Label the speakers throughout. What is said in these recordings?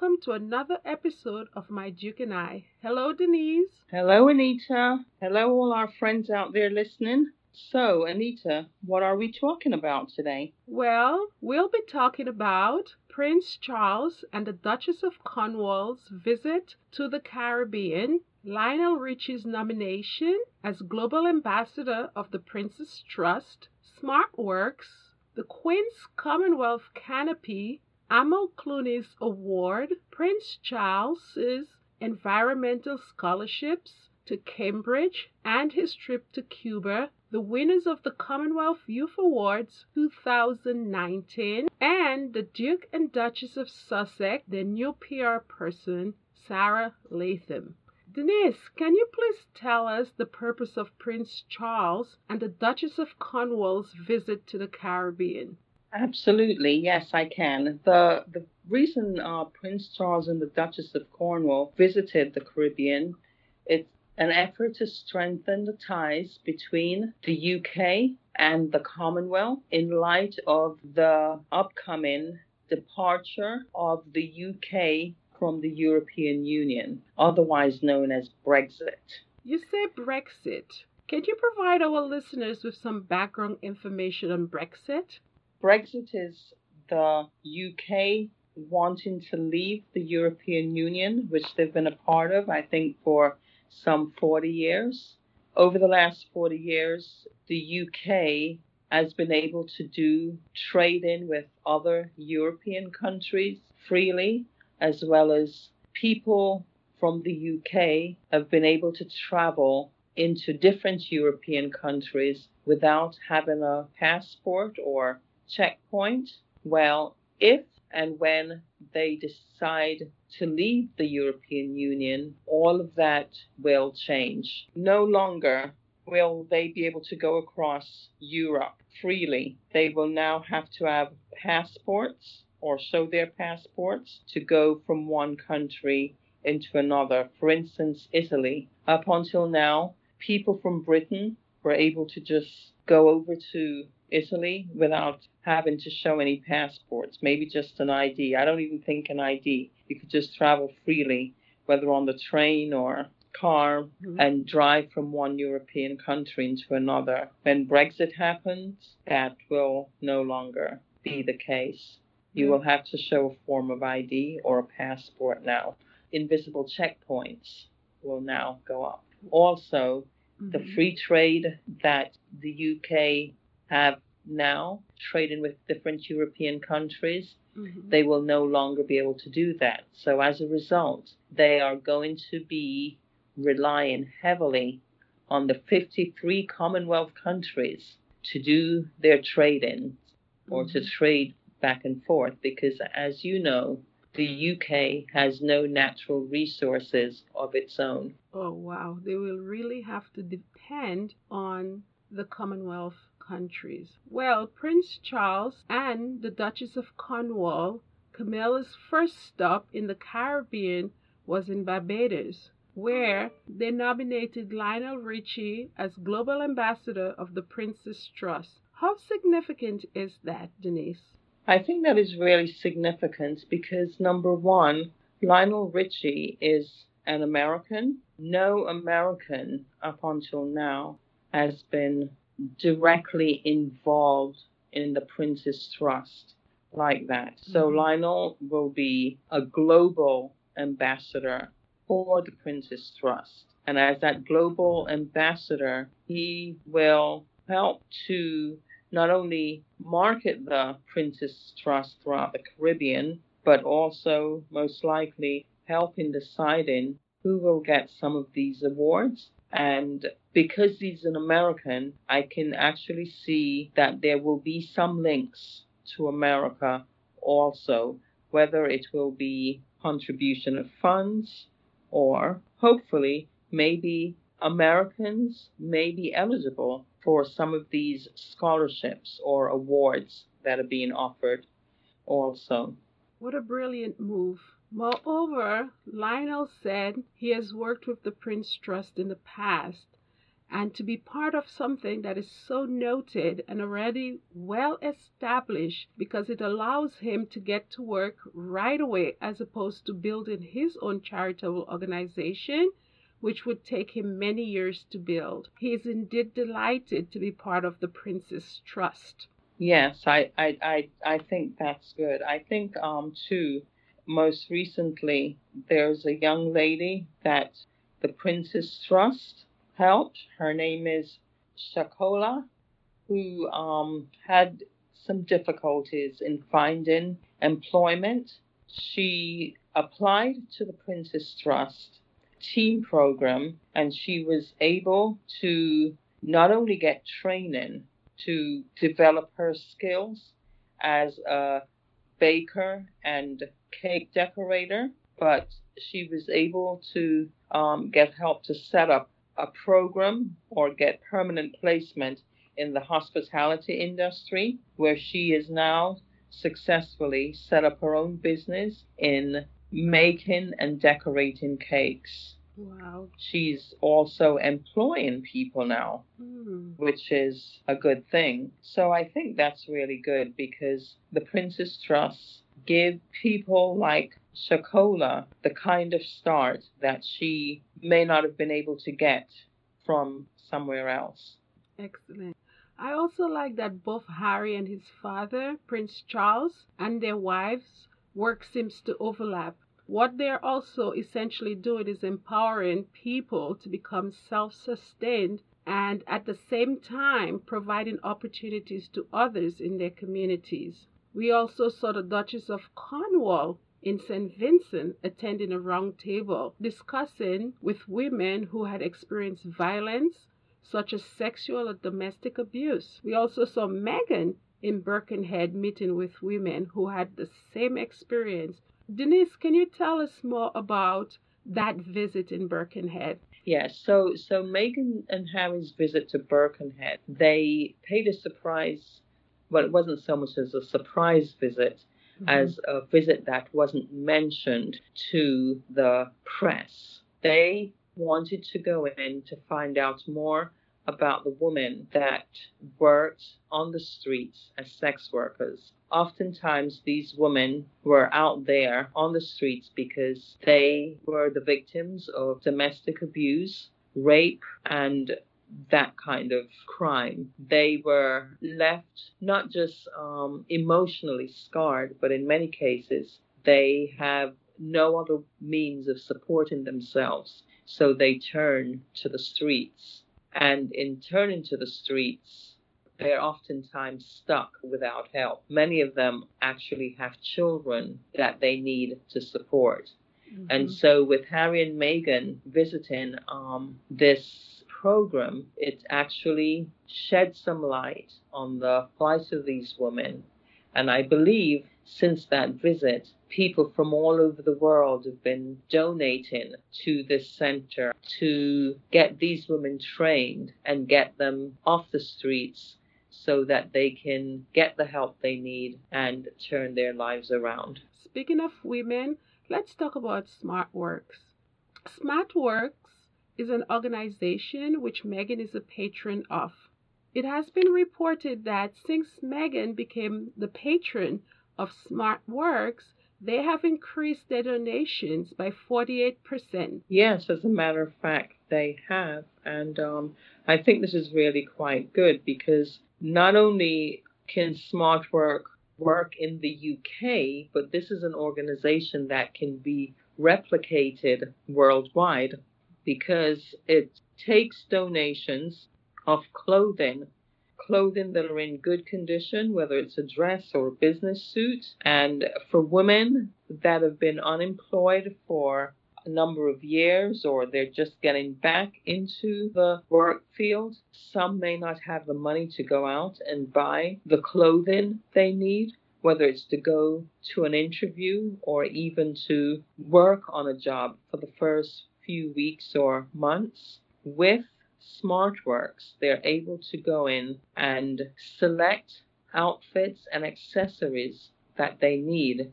Speaker 1: welcome to another episode of My Duke and I. Hello, Denise.
Speaker 2: Hello, Anita. Hello, all our friends out there listening. So, Anita, what are we talking about today?
Speaker 1: Well, we'll be talking about Prince Charles and the Duchess of Cornwall's visit to the Caribbean, Lionel Richie's nomination as Global Ambassador of the Prince's Trust, Smart Works, the Queen's Commonwealth Canopy, Amal Clooney's award, Prince Charles's environmental scholarships to Cambridge, and his trip to Cuba, the winners of the Commonwealth Youth Awards 2019, and the Duke and Duchess of Sussex, their new PR person, Sara Latham. Denise, can you please tell us the purpose of Prince Charles and the Duchess of Cornwall's visit to the Caribbean?
Speaker 2: Absolutely, yes, I can. The the reason uh, Prince Charles and the Duchess of Cornwall visited the Caribbean, it's an effort to strengthen the ties between the UK and the Commonwealth in light of the upcoming departure of the UK from the European Union, otherwise known as Brexit.
Speaker 1: You say Brexit. Can you provide our listeners with some background information on Brexit?
Speaker 2: Brexit is the UK wanting to leave the European Union, which they've been a part of, I think, for some 40 years. Over the last 40 years, the UK has been able to do trading with other European countries freely, as well as people from the UK have been able to travel into different European countries without having a passport or checkpoint? Well, if and when they decide to leave the European Union, all of that will change. No longer will they be able to go across Europe freely. They will now have to have passports or show their passports to go from one country into another. For instance, Italy. Up until now, people from Britain were able to just go over to Italy without having to show any passports, maybe just an ID. I don't even think an ID. You could just travel freely, whether on the train or car, mm-hmm. and drive from one European country into another. When Brexit happens, that will no longer be the case. You mm-hmm. will have to show a form of ID or a passport now. Invisible checkpoints will now go up. Also, mm-hmm. the free trade that the UK have now trading with different European countries, mm-hmm. they will no longer be able to do that. So as a result, they are going to be relying heavily on the 53 Commonwealth countries to do their trading or mm-hmm. to trade back and forth because as you know, the UK has no natural resources of its own.
Speaker 1: Oh wow, they will really have to depend on the Commonwealth countries. Well, Prince Charles and the Duchess of Cornwall, Camilla's first stop in the Caribbean was in Barbados, where they nominated Lionel Richie as Global Ambassador of the Prince's Trust. How significant is that, Denise?
Speaker 2: I think that is really significant because number one, Lionel Richie is an American. No American up until now has been directly involved in the Prince's Trust like that. So mm-hmm. Lionel will be a global ambassador for the Prince's Trust. And as that global ambassador, he will help to not only market the Prince's Trust throughout the Caribbean, but also most likely help in deciding who will get some of these awards and because he's an American, I can actually see that there will be some links to America also, whether it will be contribution of funds or hopefully maybe Americans may be eligible for some of these scholarships or awards that are being offered also.
Speaker 1: What a brilliant move. Moreover, Lionel said he has worked with the Prince Trust in the past and to be part of something that is so noted and already well established because it allows him to get to work right away as opposed to building his own charitable organization which would take him many years to build. He is indeed delighted to be part of the Prince's Trust.
Speaker 2: Yes, I, I, I, I think that's good. I think, um, too, most recently, there's a young lady that the Prince's Trust helped. Her name is Shakola, who um, had some difficulties in finding employment. She applied to the Prince's Trust team program and she was able to not only get training to develop her skills as a baker and cake decorator, but she was able to um, get help to set up a program or get permanent placement in the hospitality industry, where she is now successfully set up her own business in making and decorating cakes.
Speaker 1: Wow.
Speaker 2: She's also employing people now,
Speaker 1: Mm.
Speaker 2: which is a good thing. So I think that's really good because the Prince's Trust give people like Shakola the kind of start that she may not have been able to get from somewhere else.
Speaker 1: Excellent. I also like that both Harry and his father, Prince Charles, and their wives' work seems to overlap. What they're also essentially doing is empowering people to become self sustained and at the same time providing opportunities to others in their communities. We also saw the Duchess of Cornwall in St. Vincent attending a round table discussing with women who had experienced violence such as sexual or domestic abuse. We also saw Meghan in Birkenhead meeting with women who had the same experience. Denise, can you tell us more about that visit in Birkenhead?
Speaker 2: Yes, so so Meghan and Harry's visit to Birkenhead, they paid a surprise. Well, it wasn't so much as a surprise visit Mm-hmm. as a visit that wasn't mentioned to the press. They wanted to go in to find out more about the women that worked on the streets as sex workers. Oftentimes, these women were out there on the streets because they were the victims of domestic abuse, rape, and that kind of crime. They were left not just um, emotionally scarred, but in many cases, they have no other means of supporting themselves. So they turn to the streets. And in turning to the streets, they're oftentimes stuck without help. Many of them actually have children that they need to support. And
Speaker 1: Mhm.
Speaker 2: so, with Harry and Meghan visiting um, this program, it actually shed some light on the plight of these women. And I believe since that visit, people from all over the world have been donating to this center to get these women trained and get them off the streets so that they can get the help they need and turn their lives around.
Speaker 1: Speaking of women, let's talk about SmartWorks. SmartWorks is an organization which Meghan is a patron of. It has been reported that since Meghan became the patron of SmartWorks, they have increased their donations by 48%.
Speaker 2: Yes, as a matter of fact, they have. And um, I think this is really quite good because not only can Smart Work work in the UK, but this is an organization that can be replicated worldwide because it takes donations of clothing clothing that are in good condition, whether it's a dress or a business suit. And for women that have been unemployed for a number of years or they're just getting back into the work field, some may not have the money to go out and buy the clothing they need. Whether it's to go to an interview or even to work on a job for the first few weeks or months, with SmartWorks, they're able to go in and select outfits and accessories that they need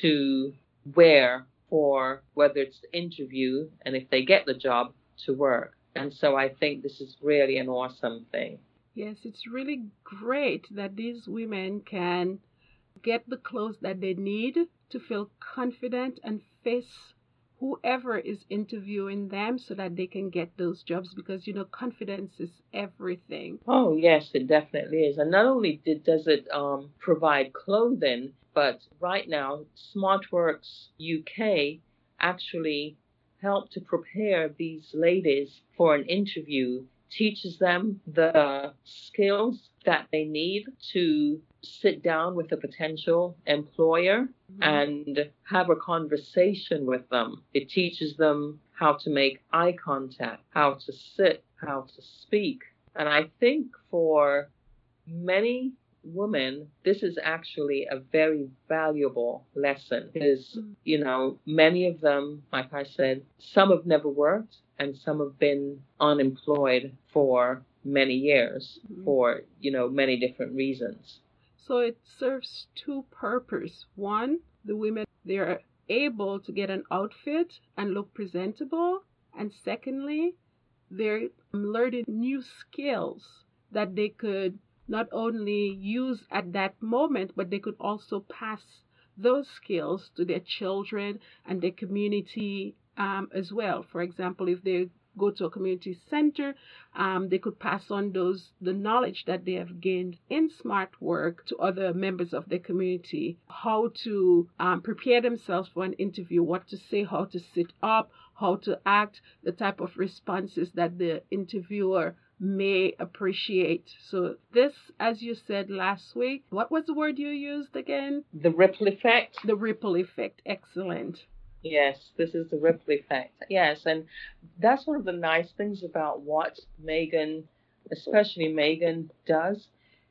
Speaker 2: to wear for whether it's the interview and if they get the job to work. And so I think this is really an awesome thing.
Speaker 1: Yes, it's really great that these women can get the clothes that they need to feel confident and face whoever is interviewing them so that they can get those jobs because you know confidence is everything.
Speaker 2: Oh yes it definitely is. And not only did, does it um, provide clothing but right now smartworks uk actually help to prepare these ladies for an interview teaches them the skills that they need to sit down with a potential employer mm-hmm. and have a conversation with them. It teaches them how to make eye contact, how to sit, how to speak. And I think for many women, this is actually a very valuable lesson because, mm-hmm. you know, many of them, like I said, some have never worked and some have been unemployed for many years mm-hmm. for, you know, many different reasons.
Speaker 1: So it serves two purposes. One, the women they're able to get an outfit and look presentable, and secondly, they're learning new skills that they could not only use at that moment, but they could also pass those skills to their children and their community um, as well. For example, if they go to a community center, um, they could pass on those the knowledge that they have gained in smart work to other members of their community. How to um, prepare themselves for an interview, what to say, how to sit up, how to act, the type of responses that the interviewer may appreciate. So, this, as you said last week, what was the word you used again?
Speaker 2: The ripple effect.
Speaker 1: The ripple effect. Excellent.
Speaker 2: Yes, this is the ripple effect. Yes, and that's one of the nice things about what Meghan, especially Meghan, does.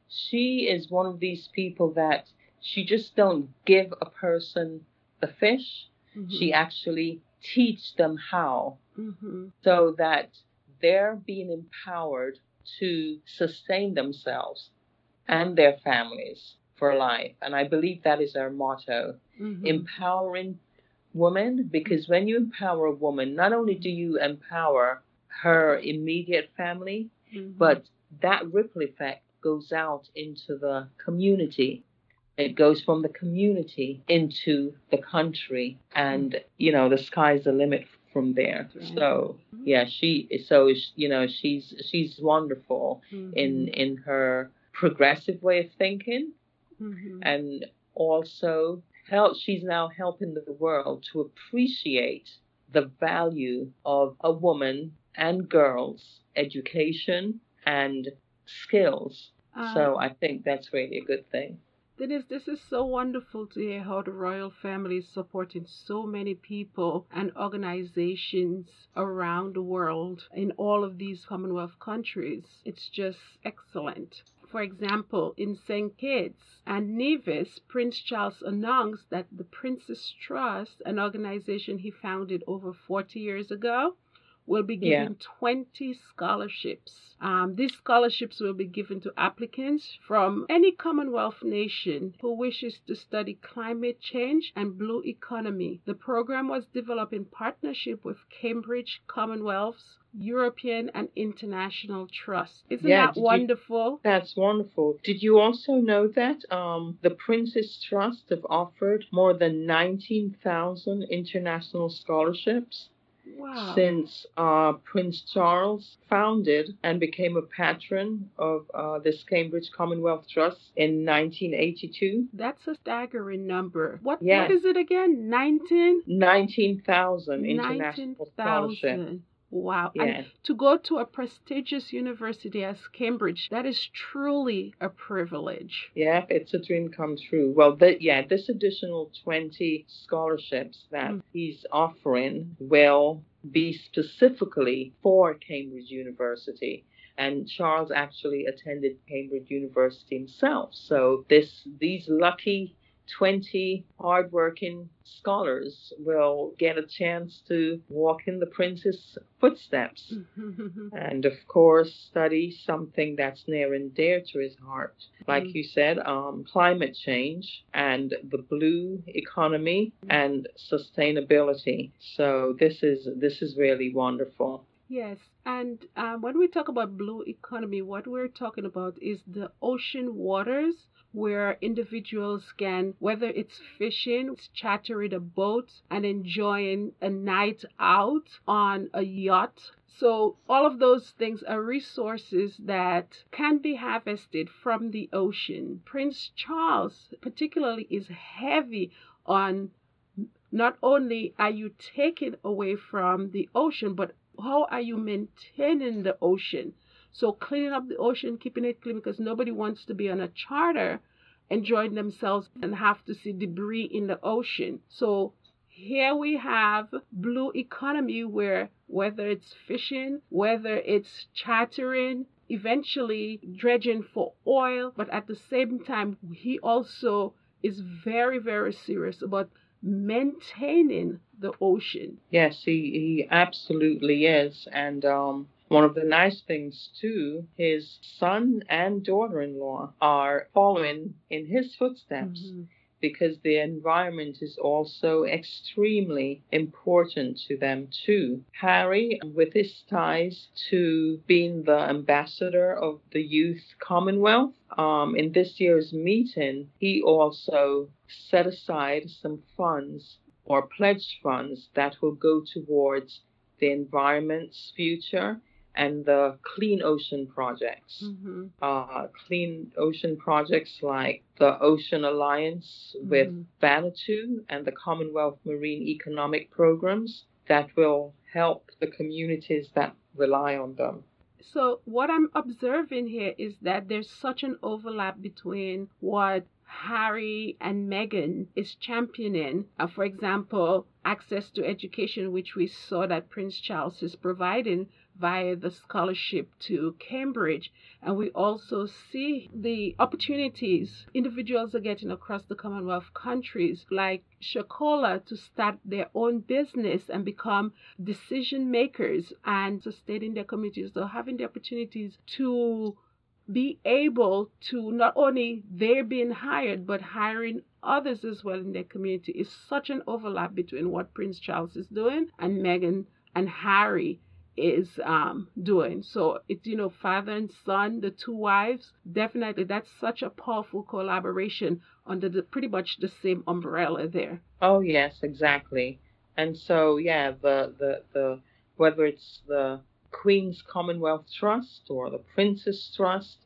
Speaker 2: She is one of these people that she just don't give a person the fish. Mm-hmm. She actually teach them how, mm-hmm. so that they're being empowered to sustain themselves and their families for life. And I believe that is our motto: mm-hmm. empowering woman because when you empower a woman, not only do you empower her immediate family, mm-hmm. but that ripple effect goes out into the community. It goes from the community into the country, and you know the sky's the limit from there. Right. So mm-hmm. yeah, she so you know she's she's wonderful mm-hmm. in in her progressive way of thinking, mm-hmm. and also help, she's now helping the world to appreciate the value of a woman and girls' education and skills. Uh, so I think that's really a good thing.
Speaker 1: Denise, this is so wonderful to hear how the royal family is supporting so many people and organizations around the world in all of these Commonwealth countries. It's just excellent. For example, in St. Kitts and Nevis, Prince Charles announced that the Prince's Trust, an organization he founded over 40 years ago, will be given yeah. 20 scholarships. Um, these scholarships will be given to applicants from any Commonwealth nation who wishes to study climate change and blue economy. The program was developed in partnership with Cambridge Commonwealth's European and International Trust. Isn't yeah, that wonderful?
Speaker 2: You, that's wonderful. Did you also know that um, the Prince's Trust have offered more than 19,000 international scholarships?
Speaker 1: Wow.
Speaker 2: since uh, Prince Charles founded and became a patron of uh, this Cambridge Commonwealth Trust in 1982.
Speaker 1: That's a staggering number. What, yes. what is it again? 19?
Speaker 2: 19,000 international 19, scholarships.
Speaker 1: Wow. And to go to a prestigious university as Cambridge, that is truly a privilege.
Speaker 2: Yeah, it's a dream come true. Well, the, yeah, this additional 20 scholarships that mm. he's offering will be specifically for Cambridge University and Charles actually attended Cambridge University himself. So this these lucky 20 hardworking scholars will get a chance to walk in the prince's footsteps and, of course, study something that's near and dear to his heart. Like mm. you said, um, climate change and the blue economy and sustainability. So this is this is really wonderful.
Speaker 1: Yes, and um, when we talk about blue economy, what we're talking about is the ocean waters where individuals can, whether it's fishing, it's chartering a boat, and enjoying a night out on a yacht. So, all of those things are resources that can be harvested from the ocean. Prince Charles, particularly, is heavy on not only are you taking away from the ocean, but how are you maintaining the ocean? So cleaning up the ocean, keeping it clean because nobody wants to be on a charter enjoying themselves and have to see debris in the ocean. So here we have blue economy where whether it's fishing, whether it's chartering, eventually dredging for oil, but at the same time he also is very very serious about maintaining the ocean.
Speaker 2: Yes, he, he absolutely is. And um, one of the nice things, too, his son and daughter in law are following in his footsteps. Mm-hmm because the environment is also extremely important to them too. Harry, with his ties to being the ambassador of the Youth Commonwealth, um, in this year's meeting, he also set aside some funds or pledged funds that will go towards the environment's future and the clean ocean projects. Mm-hmm. Uh, clean ocean projects like the Ocean Alliance mm-hmm. with Vanuatu and the Commonwealth Marine Economic Programs that will help the communities that rely on them.
Speaker 1: So, what I'm observing here is that there's such an overlap between what Harry and Meghan is championing. Uh, for example, access to education, which we saw that Prince Charles is providing via the scholarship to Cambridge. And we also see the opportunities individuals are getting across the Commonwealth countries, like Shakola, to start their own business and become decision makers and sustaining their communities. So having the opportunities to be able to not only they're being hired but hiring others as well in their community is such an overlap between what Prince Charles is doing and Meghan and Harry is um, doing. So it's, you know, father and son, the two wives, definitely that's such a powerful collaboration under the pretty much the same umbrella there.
Speaker 2: Oh yes, exactly. And so yeah, the the, the whether it's the Queen's Commonwealth Trust or the Prince's Trust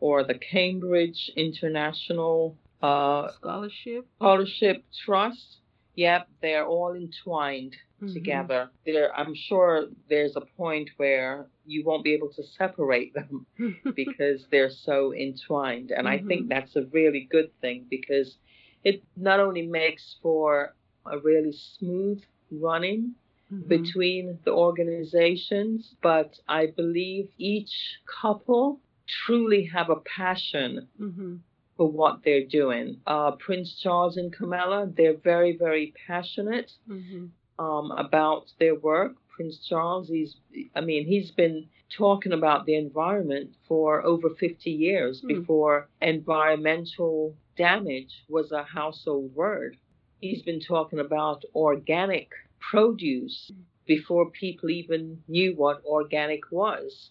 Speaker 2: or the Cambridge International uh,
Speaker 1: Scholarship
Speaker 2: Scholarship Trust, yep, they're all entwined mm-hmm. together. There, I'm sure there's a point where you won't be able to separate them because they're so entwined. And mm-hmm. I think that's a really good thing because it not only makes for a really smooth running mm-hmm. between the organizations, but I believe each couple truly have a passion mm-hmm. For what they're doing. Uh, Prince Charles and Camilla, they're very, very passionate. Mm-hmm um, about their work. Prince Charles, he's, I mean, he's been talking about the environment for over 50 years mm. before environmental damage was a household word. He's been talking about organic produce before people even knew what organic was.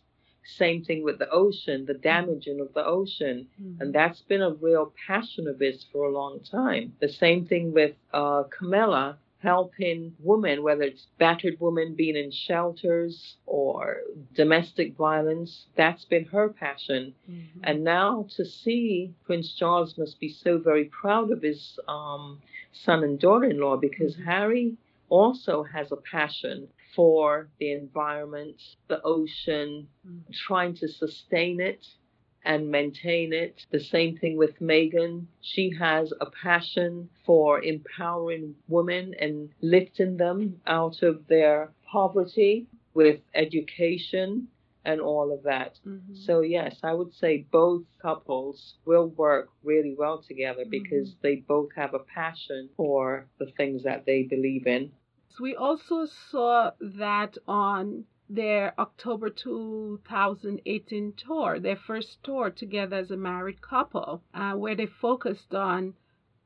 Speaker 2: Same thing with the ocean, the damaging of the ocean. Mm-hmm. And that's been a real passion of his for a long time. The same thing with uh, Camilla helping women, whether it's battered women being in shelters or domestic violence. That's been her passion. Mm-hmm. And now to see Prince Charles must be so very proud of his um, son and daughter in law because mm-hmm. Harry also has a passion for the environment, the ocean, trying to sustain it and maintain it. The same thing with Meghan. She has a passion for empowering women and lifting them out of their poverty with education and all of that. Mm-hmm. So, yes, I would say both couples will work really well together mm-hmm. because they both have a passion for the things that they believe in.
Speaker 1: We also saw that on their October 2018 tour, their first tour together as a married couple, uh, where they focused on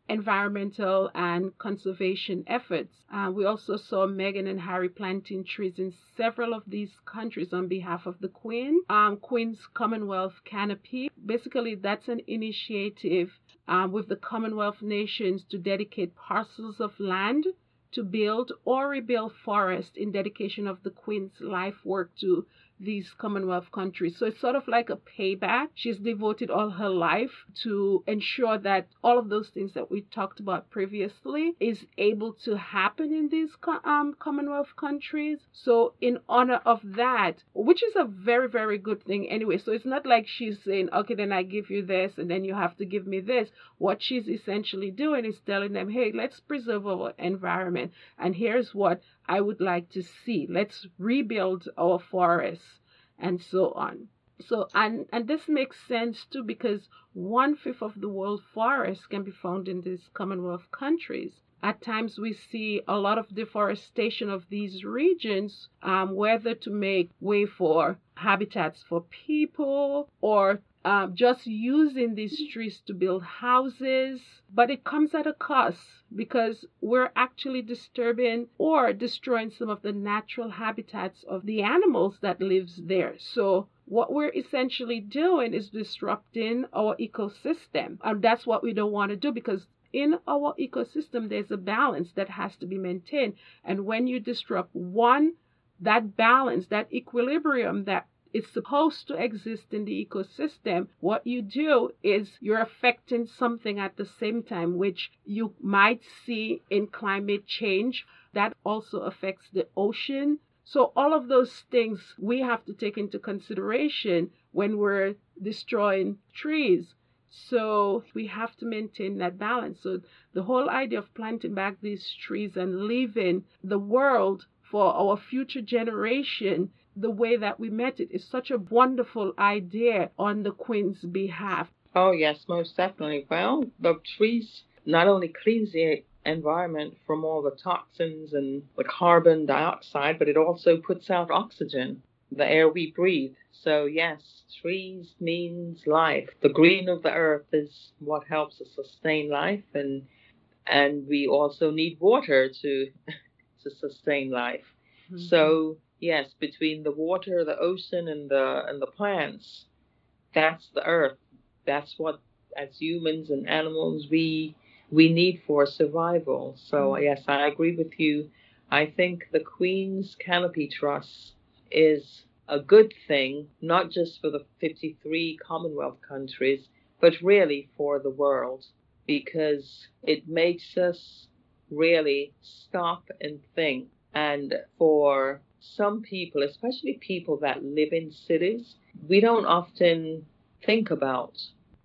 Speaker 1: environmental and conservation efforts. Uh, we also saw Meghan and Harry planting trees in several of these countries on behalf of the Queen. Um, Queen's Commonwealth Canopy. Basically, that's an initiative um, with the Commonwealth nations to dedicate parcels of land to build or rebuild forest in dedication of the Queen's life work to these Commonwealth countries. So it's sort of like a payback. She's devoted all her life to ensure that all of those things that we talked about previously is able to happen in these um, Commonwealth countries. So in honor of that, which is a very, very good thing anyway. So it's not like she's saying, okay, then I give you this and then you have to give me this. What she's essentially doing is telling them, hey, let's preserve our environment. And here's what I would like to see. Let's rebuild our forests and so on. So and and this makes sense too because one fifth of the world forest can be found in these Commonwealth countries. At times we see a lot of deforestation of these regions, um, whether to make way for habitats for people or um, just using these trees to build houses, but it comes at a cost because we're actually disturbing or destroying some of the natural habitats of the animals that lives there. So what we're essentially doing is disrupting our ecosystem, and that's what we don't want to do because in our ecosystem there's a balance that has to be maintained, and when you disrupt one that balance, that equilibrium that is supposed to exist in the ecosystem, what you do is you're affecting something at the same time, which you might see in climate change. That also affects the ocean. So, all of those things we have to take into consideration when we're destroying trees. So we have to maintain that balance. So the whole idea of planting back these trees and leaving the world for our future generation the way that we met it is such a wonderful idea on the Queen's behalf.
Speaker 2: Oh, yes, most definitely. Well, the trees not only cleans the environment from all the toxins and the carbon dioxide, but it also puts out oxygen, the air we breathe. So, yes, trees means life. The green of the earth is what helps us sustain life, and and we also need water to to sustain life. Mm-hmm. So yes, between the water, the ocean, and the and the plants, that's the earth. That's what, as humans and animals, we we need for survival. So mm-hmm. yes, I agree with you. I think the Queen's Canopy Trust is a good thing, not just for the 53 Commonwealth countries, but really for the world, because it makes us really stop and think. And for some people, especially people that live in cities, we don't often think about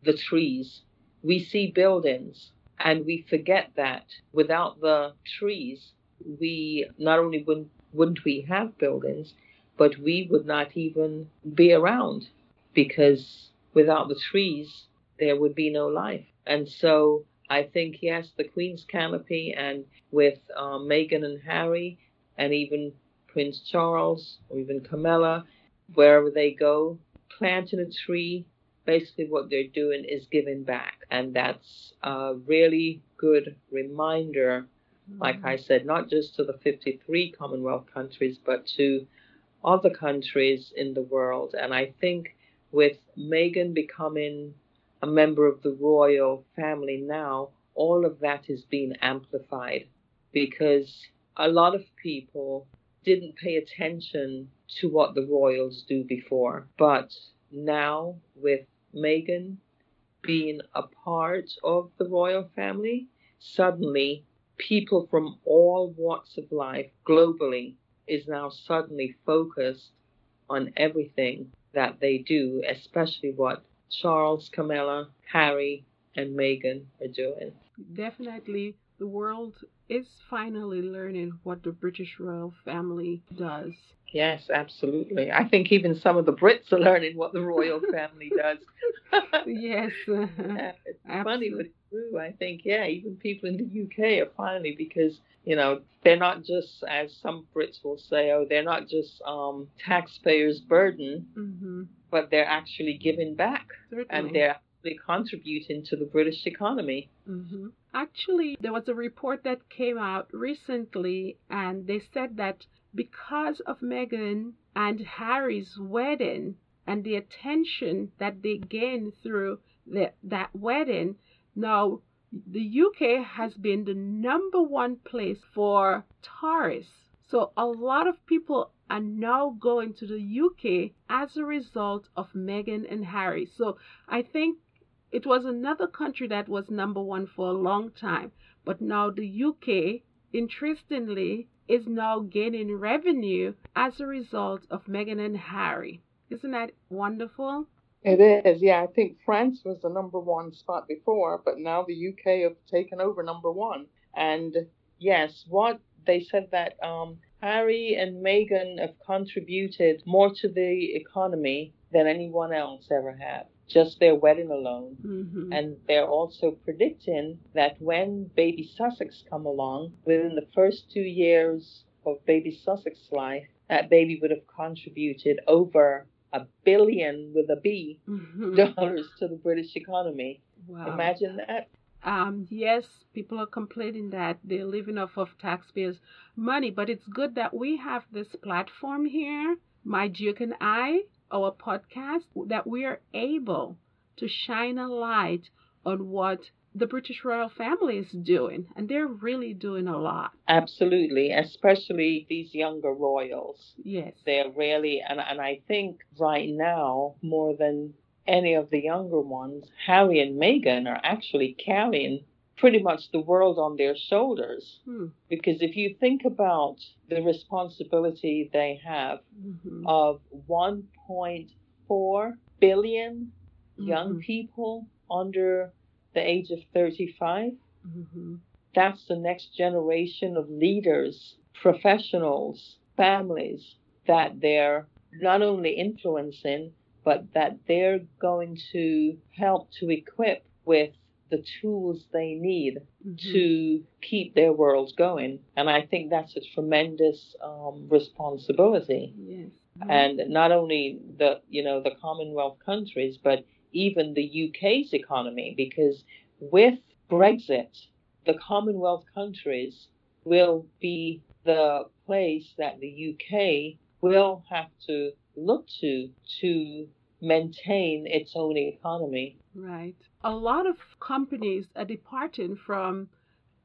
Speaker 2: the trees. We see buildings and we forget that without the trees, we not only wouldn't, wouldn't we have buildings, but we would not even be around because without the trees, there would be no life. And so I think, yes, the Queen's Canopy and with uh, Meghan and Harry, and even Prince Charles or even Camilla, wherever they go, planting a tree. Basically, what they're doing is giving back. And that's a really good reminder, like I said, not just to the 53 Commonwealth countries, but to other countries in the world. And I think with Meghan becoming a member of the royal family now, all of that is being amplified because a lot of people didn't pay attention to what the royals do before. But now, with Meghan being a part of the royal family, suddenly people from all walks of life globally is now suddenly focused on everything that they do, especially what Charles, Camilla, Harry, and Meghan are doing.
Speaker 1: Definitely, the world is finally learning what the British royal family does.
Speaker 2: Yes, absolutely. I think even some of the Brits are learning what the royal family does.
Speaker 1: yes.
Speaker 2: yeah, it's absolutely. funny, but it's true. I think, yeah, even people in the UK are finally because, you know, they're not just, as some Brits will say, oh, they're not just um, taxpayers' burden, mm-hmm. but they're actually giving back.
Speaker 1: Certainly.
Speaker 2: And they're actually contributing to the British economy.
Speaker 1: Mm-hmm. Actually, there was a report that came out recently, and they said that because of Meghan and Harry's wedding and the attention that they gained through the, that wedding, now the UK has been the number one place for tourists. So a lot of people are now going to the UK as a result of Meghan and Harry. So I think it was another country that was number one for a long time, but now the UK, interestingly, is now gaining revenue as a result of Meghan and Harry. Isn't that wonderful?
Speaker 2: It is, yeah. I think France was the number one spot before, but now the UK have taken over number one. And yes, what they said that um, Harry and Meghan have contributed more to the economy than anyone else ever had just their wedding alone. Mm-hmm. And they're also predicting that when baby Sussex come along, within the first two years of baby Sussex's life, that baby would have contributed over a billion with a B mm-hmm. dollars to the British economy. Wow. Imagine that.
Speaker 1: Um, yes, people are complaining that they're living off of taxpayers' money, but it's good that we have this platform here, My Duke and I, our podcast that we are able to shine a light on what the British royal family is doing, and they're really doing a lot.
Speaker 2: Absolutely, especially these younger royals.
Speaker 1: Yes.
Speaker 2: They're really, and, and I think right now, more than any of the younger ones, Harry and Meghan are actually carrying pretty much the world on their shoulders. Hmm. Because if you think about the responsibility they have mm-hmm. of 1.4 billion mm-hmm. young people under the age of 35, mm-hmm. that's the next generation of leaders, professionals, families that they're not only influencing, but that they're going to help to equip with the tools they need mm-hmm. to keep their worlds going. And I think that's a tremendous um, responsibility.
Speaker 1: Yes.
Speaker 2: Mm-hmm. And not only the you know the Commonwealth countries, but even the UK's economy, because with Brexit, the Commonwealth countries will be the place that the UK will have to look to to maintain its own economy.
Speaker 1: Right. A lot of companies are departing from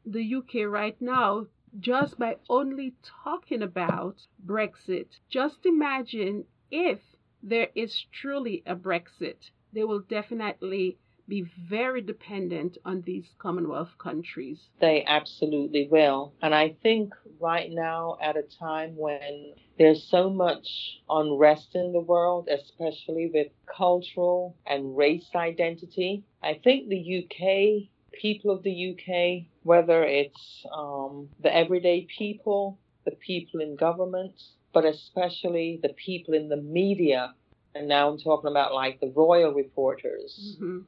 Speaker 1: the UK right now just by only talking about Brexit. Just imagine if there is truly a Brexit, they will definitely be very dependent on these Commonwealth countries.
Speaker 2: They absolutely will. And I think right now, at a time when there's so much unrest in the world, especially with cultural and race identity, I think the UK, people of the UK, whether it's um, the everyday people, the people in government, but especially the people in the media, and now I'm talking about like the royal reporters, mm-hmm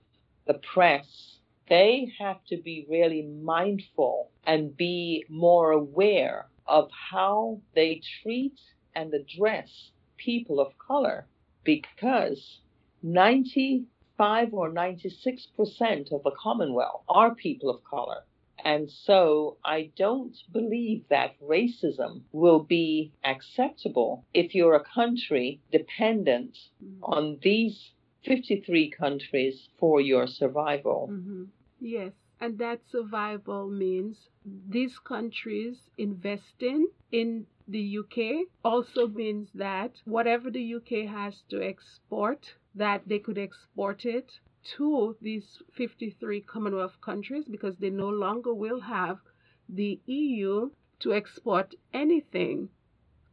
Speaker 2: the press, they have to be really mindful and be more aware of how they treat and address people of color because 95 or 96% of the Commonwealth are people of color. And so I don't believe that racism will be acceptable if you're a country dependent mm-hmm. on these 53 countries for your survival.
Speaker 1: Mm-hmm. Yes, and that survival means these countries investing in the UK also means that whatever the UK has to export, that they could export it to these 53 Commonwealth countries because they no longer will have the EU to export anything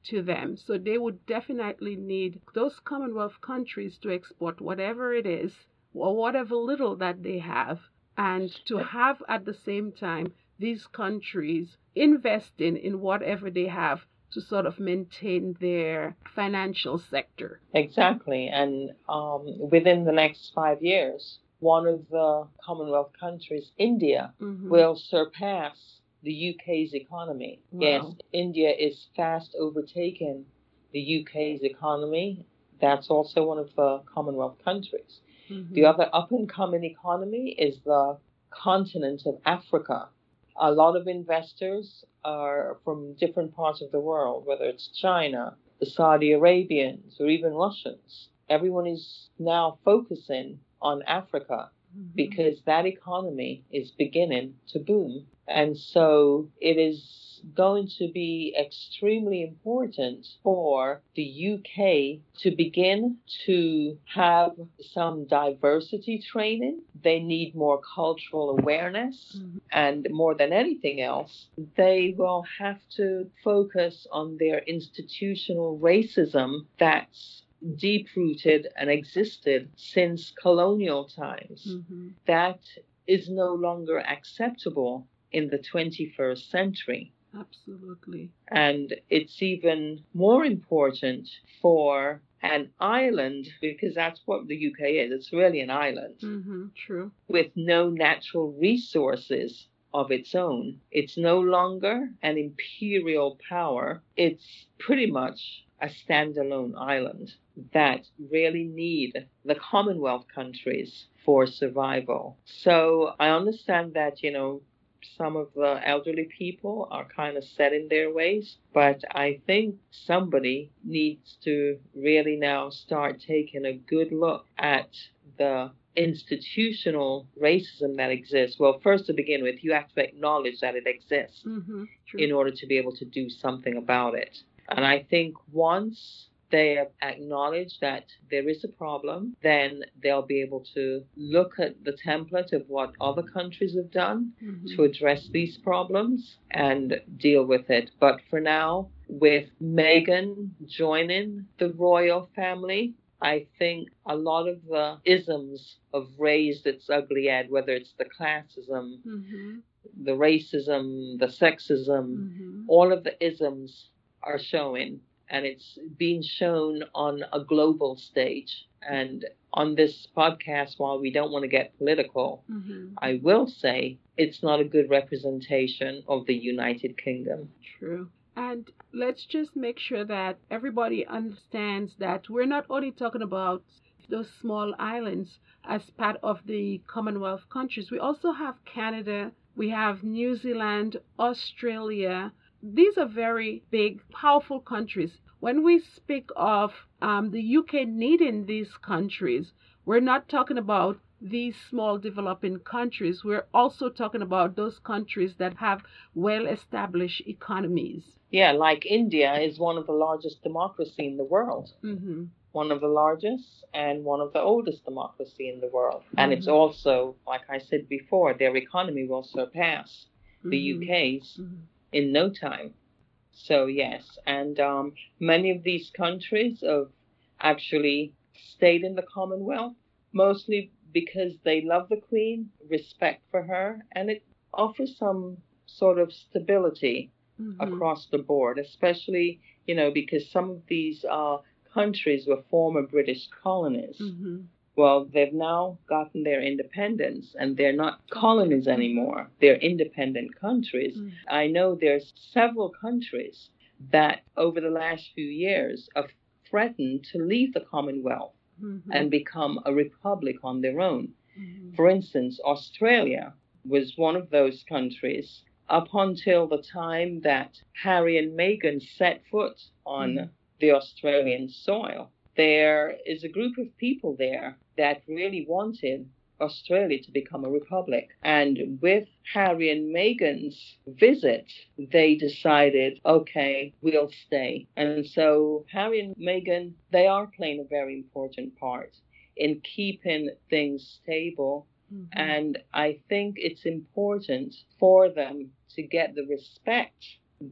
Speaker 1: to them. So they would definitely need those Commonwealth countries to export whatever it is or whatever little that they have, and to have at the same time these countries investing in whatever they have to sort of maintain their financial sector.
Speaker 2: Exactly. And um, within the next five years, one of the Commonwealth countries, India, mm-hmm. will surpass the UK's economy. Wow. Yes, India is fast overtaking the UK's economy. That's also one of the Commonwealth countries.
Speaker 1: Mhm.
Speaker 2: The other up and coming economy is the continent of Africa. A lot of investors are from different parts of the world, whether it's China, the Saudi Arabians, or even Russians. Everyone is now focusing on Africa
Speaker 1: Mhm.
Speaker 2: because that economy is beginning to boom. And so it is going to be extremely important for the UK to begin to have some diversity training. They need more cultural awareness.
Speaker 1: Mhm.
Speaker 2: And more than anything else, they will have to focus on their institutional racism that's deep rooted and existed since colonial times.
Speaker 1: Mhm.
Speaker 2: That is no longer acceptable in the 21st century.
Speaker 1: Absolutely.
Speaker 2: And it's even more important for an island, because that's what the UK is. It's really an island
Speaker 1: hmm True.
Speaker 2: with no natural resources of its own. It's no longer an imperial power. It's pretty much a standalone island that really need the Commonwealth countries for survival. So I understand that, you know, some of the elderly people are kind of set in their ways, but I think somebody needs to really now start taking a good look at the institutional racism that exists. Well, first to begin with, you have to acknowledge that it exists
Speaker 1: hmm
Speaker 2: in order to be able to do something about it. And I think once they acknowledge that there is a problem, then they'll be able to look at the template of what other countries have done
Speaker 1: Mhm.
Speaker 2: to address these problems and deal with it. But for now, with Meghan joining the royal family, I think a lot of the isms have raised its ugly head, whether it's the classism,
Speaker 1: Mhm.
Speaker 2: the racism, the sexism,
Speaker 1: Mhm.
Speaker 2: all of the isms are showing and it's being shown on a global stage and on this podcast while we don't want to get political
Speaker 1: Mhm.
Speaker 2: i will say it's not a good representation of the united kingdom
Speaker 1: True. And let's just make sure that everybody understands that we're not only talking about those small islands as part of the Commonwealth countries, we also have Canada, we have New Zealand, Australia. These are very big, powerful countries. When we speak of um, the UK needing these countries, we're not talking about these small developing countries. We're also talking about those countries that have well established economies.
Speaker 2: yeah like india is one of the largest democracy in the world
Speaker 1: hmm
Speaker 2: one of the largest and one of the oldest democracy in the world and it's
Speaker 1: Mhm.
Speaker 2: also like i said before their economy will surpass the
Speaker 1: Mhm.
Speaker 2: uk's
Speaker 1: Mhm.
Speaker 2: In no time. So yes, and um, many of these countries have actually stayed in the Commonwealth, mostly because they love the Queen, respect for her, and it offers some sort of stability
Speaker 1: Mhm.
Speaker 2: across the board, especially you know because some of these uh, countries were former British colonies.
Speaker 1: Mhm.
Speaker 2: Well, they've now gotten their independence and they're not colonies anymore. They're independent countries.
Speaker 1: Mhm.
Speaker 2: I know there's several countries that over the last few years have threatened to leave the Commonwealth
Speaker 1: Mhm.
Speaker 2: and become a republic on their own.
Speaker 1: Mhm.
Speaker 2: For instance, Australia was one of those countries up until the time that Harry and Meghan set foot on
Speaker 1: Mhm.
Speaker 2: the Australian soil. There is a group of people there that really wanted Australia to become a republic. And with Harry and Meghan's visit, they decided, okay, we'll stay. And so Harry and Meghan, they are playing a very important part in keeping things stable
Speaker 1: Mhm.
Speaker 2: and I think it's important for them to get the respect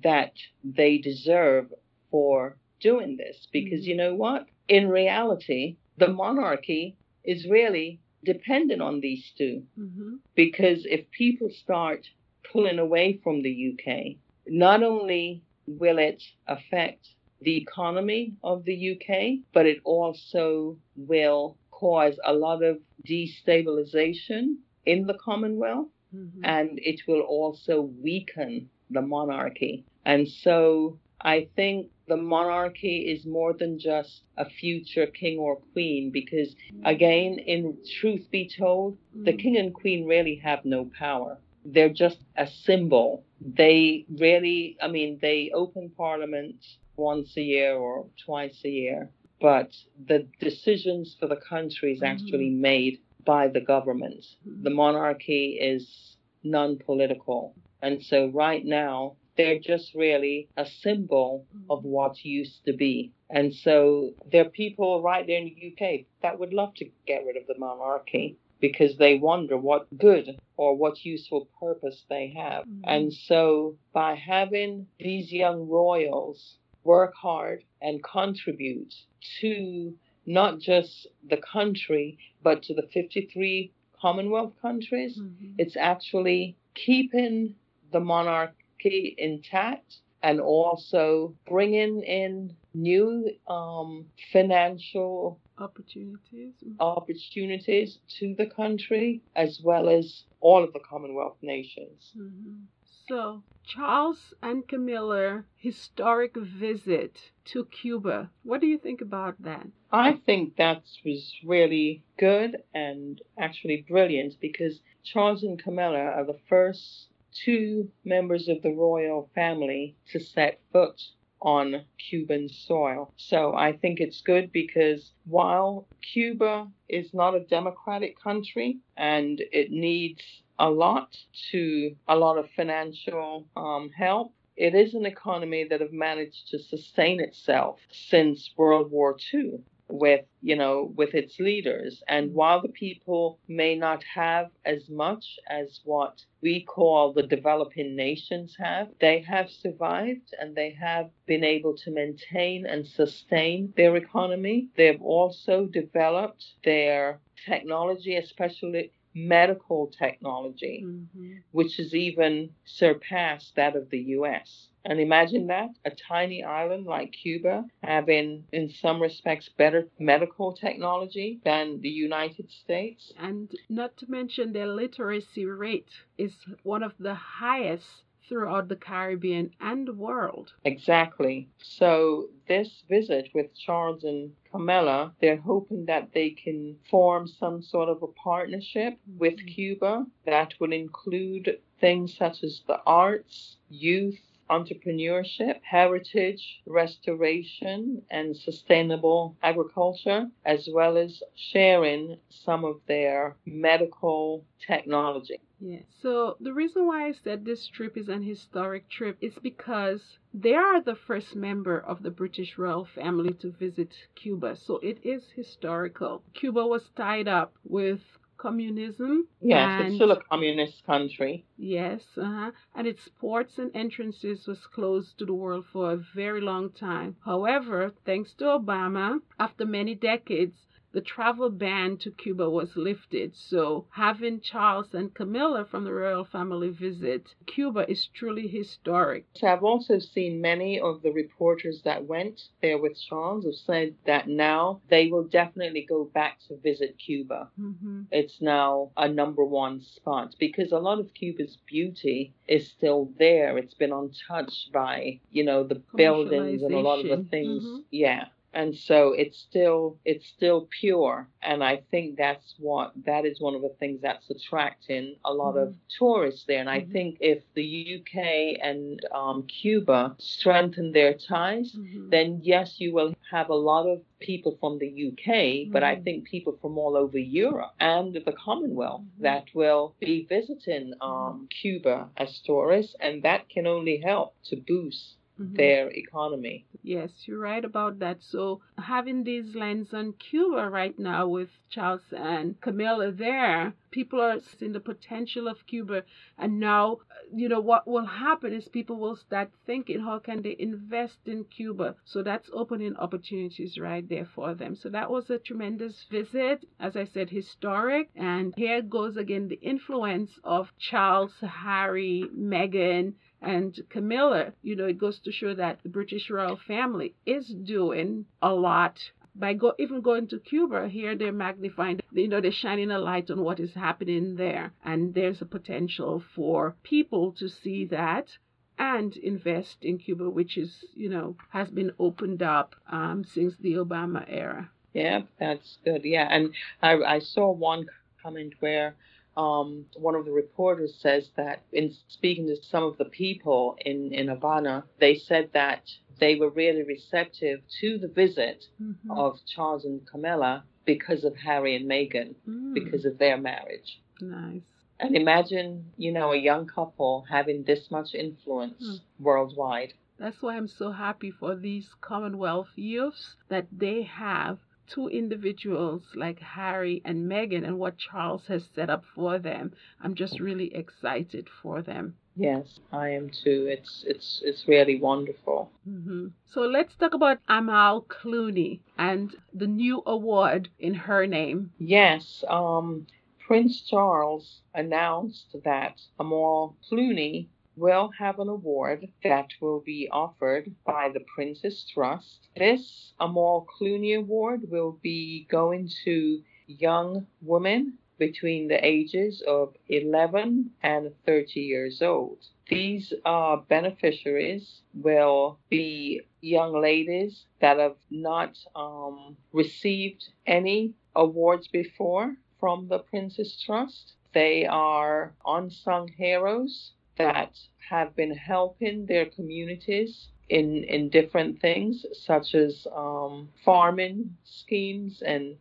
Speaker 2: that they deserve for doing this. Because you know what? In reality, the monarchy is really dependent on these two.
Speaker 1: Mhm.
Speaker 2: Because if people start pulling away from the UK, not only will it affect the economy of the UK, but it also will cause a lot of destabilization in the Commonwealth
Speaker 1: Mhm.
Speaker 2: and it will also weaken the monarchy. And so I think the monarchy is more than just a future king or queen because, again, in truth be told, the mm. king and queen really have no power. They're just a symbol. They really, I mean, they open parliament once a year or twice a year, but the decisions for the country is actually mm-hmm. made by the government. Mm-hmm. The monarchy is non political. And so right now, they're just really a symbol of what used to be. And so there are people right there in the UK that would love to get rid of the monarchy because they wonder what good or what useful purpose they have. Mm-hmm. And so by having these young royals work hard and contribute to not just the country, but to the 53 Commonwealth countries, mm-hmm. it's actually keeping the monarch intact and also bringing in new um, financial
Speaker 1: opportunities
Speaker 2: opportunities to the country as well as all of the Commonwealth nations.
Speaker 1: Mm-hmm. So, Charles and Camilla historic visit to Cuba. What do you think about that?
Speaker 2: I think that was really good and actually brilliant because Charles and Camilla are the first two members of the royal family to set foot on Cuban soil. So I think it's good because while Cuba is not a democratic country and it needs a lot to a lot of financial um, help, it is an economy that have managed to sustain itself since World War II with you know with its leaders. And while the people may not have as much as what we call the developing nations have they have survived and they have been able to maintain and sustain their economy. They've also developed their technology especially medical technology mm-hmm. which has even surpassed that of the US and imagine that a tiny island like Cuba having, in some respects, better medical technology than the United States.
Speaker 1: And not to mention their literacy rate is one of the highest throughout the Caribbean and the world.
Speaker 2: Exactly. So, this visit with Charles and Camilla, they're hoping that they can form some sort of a partnership with mm-hmm. Cuba that will include things such as the arts, youth, entrepreneurship, heritage, restoration, and sustainable agriculture, as well as sharing some of their medical technology.
Speaker 1: Yeah. So the reason why I said this trip is an historic trip is because they are the first member of the British royal family to visit Cuba. So it is historical. Cuba was tied up with communism.
Speaker 2: Yes, and, it's still a communist country.
Speaker 1: Yes, uh-huh. and its ports and entrances was closed to the world for a very long time. However, thanks to Obama, after many decades, the travel ban to Cuba was lifted. So having Charles and Camilla from the royal family visit Cuba is truly historic.
Speaker 2: I've also seen many of the reporters that went there with Charles have said that now they will definitely go back to visit Cuba. Mm-hmm. It's now a number one spot because a lot of Cuba's beauty is still there. It's been untouched by, you know, the buildings and a lot of the things. Mm-hmm. Yeah and so it's still it's still pure and i think that's what that is one of the things that's attracting a lot mm-hmm. of tourists there and mm-hmm. i think if the uk and um, cuba strengthen their ties mm-hmm. then yes you will have a lot of people from the uk but i mm-hmm. think people from all over europe and the commonwealth mm-hmm. that will be visiting um, mm-hmm. cuba as tourists and that can only help to boost mm-hmm. their economy.
Speaker 1: Yes, you're right about that. So having these lands on Cuba right now with Charles and Camilla there, people are seeing the potential of Cuba. And now, you know, what will happen is people will start thinking, how can they invest in Cuba? So that's opening opportunities right there for them. So that was a tremendous visit. As I said, historic. And here goes again the influence of Charles, Harry, Meghan, and Camilla, you know, it goes to show that the British royal family is doing a lot by go, even going to Cuba, here they're magnifying, you know, they're shining a light on what is happening there. And there's a potential for people to see that and invest in Cuba, which is, you know, has been opened up um, since the Obama era.
Speaker 2: Yeah, that's good. Yeah, and I, I saw one comment where um, one of the reporters says that in speaking to some of the people in, in Havana, they said that they were really receptive to the visit mm-hmm. of Charles and Camilla because of Harry and Meghan, mm. because of their marriage.
Speaker 1: Nice.
Speaker 2: And imagine, you know, a young couple having this much influence mm. worldwide.
Speaker 1: That's why I'm so happy for these Commonwealth youths that they have two individuals like Harry and Meghan and what Charles has set up for them. I'm just really excited for them.
Speaker 2: Yes, I am too. It's it's it's really wonderful.
Speaker 1: Mm-hmm. So let's talk about Amal Clooney and the new award in her name.
Speaker 2: Yes, um, Prince Charles announced that Amal Clooney will have an award that will be offered by the Prince's Trust. This Amal Clooney Award will be going to young women between the ages of 11 and 30 years old. These uh, beneficiaries will be young ladies that have not um, received any awards before from the Prince's Trust. They are unsung heroes that have been helping their communities in, in different things, such as um, farming schemes and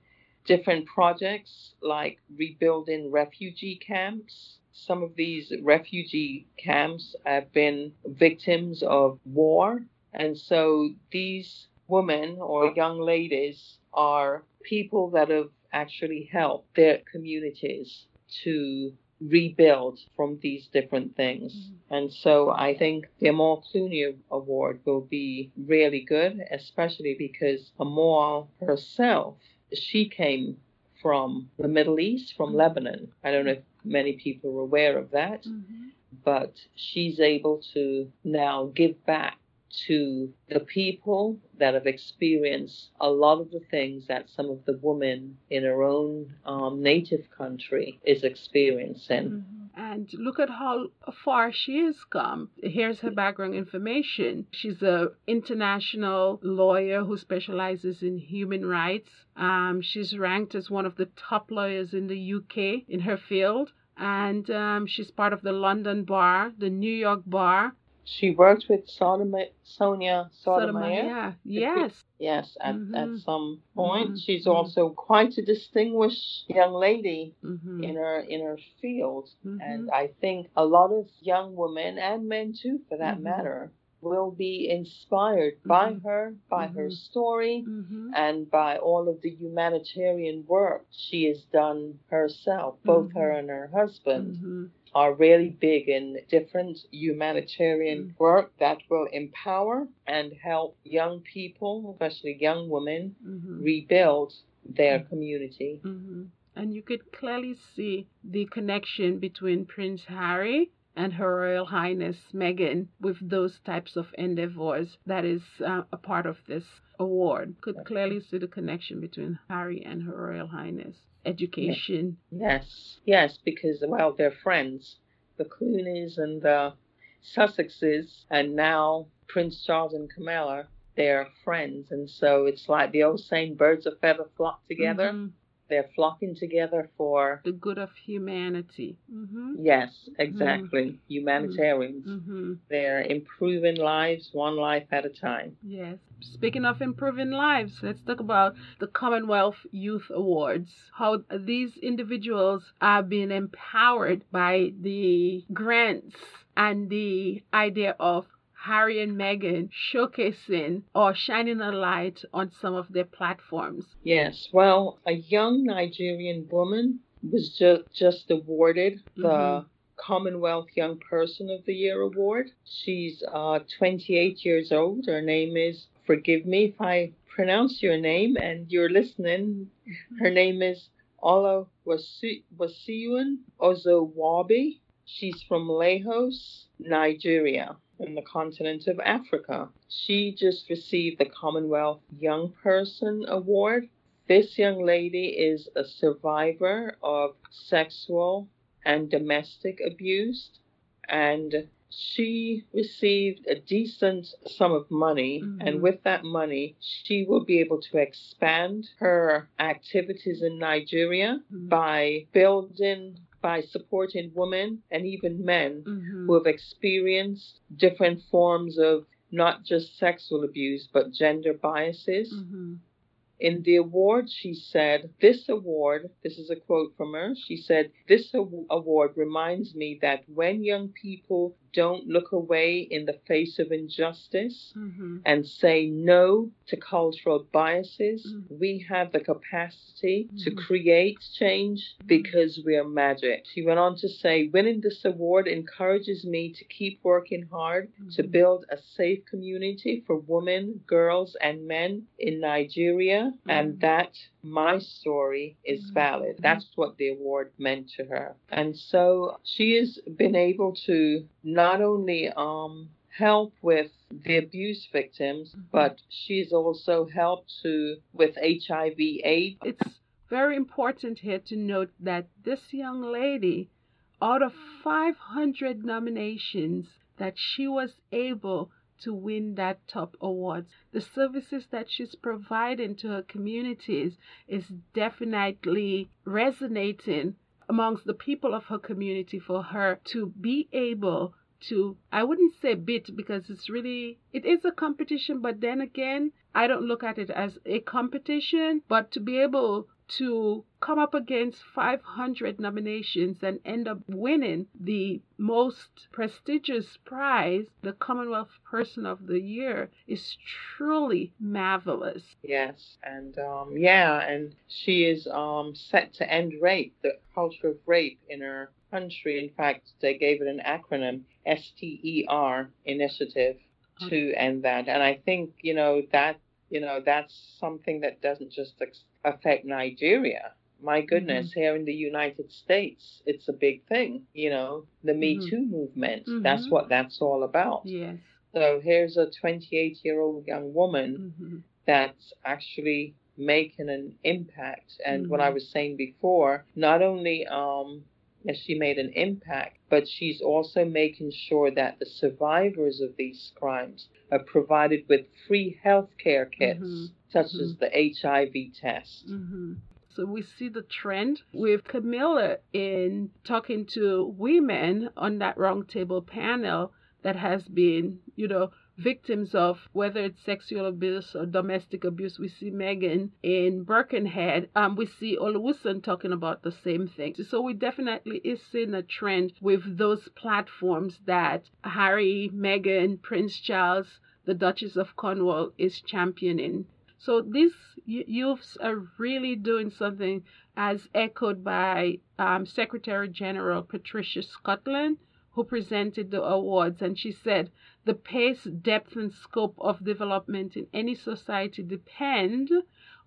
Speaker 2: different projects like rebuilding refugee camps. Some of these refugee camps have been victims of war, and so these women or young ladies are people that have actually helped their communities to rebuild from these different things. Mm-hmm. And so I think the Amal Clooney Award will be really good, especially because Amal herself, she came from the Middle East, from mm-hmm. Lebanon. I don't know if many people are aware of that, mm-hmm. but she's able to now give back to the people that have experienced a lot of the things that some of the women in her own um, native country is experiencing.
Speaker 1: Mm-hmm. And look at how far she has come. Here's her background information. She's a international lawyer who specializes in human rights. Um, she's ranked as one of the top lawyers in the UK in her field and um, she's part of the London Bar, the New York Bar,
Speaker 2: she worked with Sotomayor, Sonia
Speaker 1: Sotomayor. Yes.
Speaker 2: Yes, at, mm-hmm. at some point. Mm-hmm. She's mm-hmm. also quite a distinguished young lady mm-hmm. in her in her field. Mm-hmm. And I think a lot of young women and men too for that mm-hmm. matter will be inspired by her, by her story, and by all of the humanitarian work she has done herself, both her and her husband are really big in different humanitarian mm-hmm. work that will empower and help young people, especially young women, mm-hmm. rebuild their mm-hmm. community.
Speaker 1: Mm-hmm. And you could clearly see the connection between Prince Harry and Her Royal Highness Meghan with those types of endeavors that is uh, a part of this award. Could clearly see the connection between Harry and Her Royal Highness education.
Speaker 2: Yes, yes, because well, they're friends, the Clooneys and the Sussexes, and now Prince Charles and Camilla. They're friends, and so it's like the old saying, "Birds of feather flock together." Mm-hmm. They're flocking together for
Speaker 1: the good of humanity.
Speaker 2: Mm-hmm. Yes, exactly. Mm-hmm. Humanitarians. Mm-hmm. They're improving lives one life at a time.
Speaker 1: Yes. Speaking of improving lives, let's talk about the Commonwealth Youth Awards. How these individuals are being empowered by the grants and the idea of Harry and Meghan showcasing or shining a light on some of their platforms.
Speaker 2: Yes, well, a young Nigerian woman was just just awarded the mm-hmm. Commonwealth Young Person of the Year award. She's uh, 28 years old. Her name is, forgive me if I pronounce your name and you're listening. Her name is Ola Wasiun Ozowabi. She's from Lagos, Nigeria in the continent of Africa. She just received the Commonwealth Young Person Award. This young lady is a survivor of sexual and domestic abuse, and she received a decent sum of money,
Speaker 1: Mhm.
Speaker 2: and with that money, she will be able to expand her activities in Nigeria
Speaker 1: Mhm.
Speaker 2: by building, by supporting women and even men
Speaker 1: Mhm.
Speaker 2: who have experienced different forms of not just sexual abuse, but gender biases.
Speaker 1: Mhm.
Speaker 2: In the award, she said, This award, this is a quote from her, she said, This award reminds me that when young people don't look away in the face of injustice
Speaker 1: Mhm.
Speaker 2: and say no to cultural biases,
Speaker 1: Mhm.
Speaker 2: we have the capacity to
Speaker 1: Mhm.
Speaker 2: create change because we are magic. She went on to say, Winning this award encourages me to keep working hard to
Speaker 1: Mhm.
Speaker 2: build a safe community for women, girls, and men in Nigeria, and
Speaker 1: Mhm.
Speaker 2: that my story is valid. That's what the award meant to her. And so she has been able to not only um, help with the abuse victims,
Speaker 1: Mhm.
Speaker 2: but she's also helped to with HIV AIDS.
Speaker 1: It's very important here to note that this young lady, out of 500 nominations, that she was able to win that top award. The services that she's providing to her communities is definitely resonating amongst the people of her community for her to be able to I wouldn't say beat because it's really it is a competition but then again I don't look at it as a competition but to be able to come up against 500 nominations and end up winning the most prestigious prize, the Commonwealth Person of the Year, is truly marvelous.
Speaker 2: Yes, and um, yeah, and she is um, set to end rape, the culture of rape in her country. In fact, they gave it an acronym, STER Initiative, to end that. And I think you know that you know that's something that doesn't just ex- affect Nigeria. My goodness, here in the United States, it's a big thing. You know, the Me
Speaker 1: Mhm.
Speaker 2: Too movement. That's
Speaker 1: Mhm.
Speaker 2: what that's all about.
Speaker 1: Yes.
Speaker 2: So here's a 28 year old young woman
Speaker 1: hmm
Speaker 2: that's actually making an impact. And what I
Speaker 1: Mhm.
Speaker 2: was saying before, not only um, has she made an impact, but she's also making sure that the survivors of these crimes are provided with free health care kits,
Speaker 1: Mhm.
Speaker 2: such as the HIV test.
Speaker 1: hmm So we see the trend with Camilla in talking to women on that roundtable panel that has been, you know, victims of whether it's sexual abuse or domestic abuse. We see Meghan in Birkenhead. Um, we see Oluwaseun talking about the same thing. So we definitely is seeing a trend with those platforms that Harry, Meghan, Prince Charles, the Duchess of Cornwall is championing. So these youths are really doing something as echoed by um, Secretary General Patricia Scotland, who presented the awards. And she said, the pace, depth, and scope of development in any society depend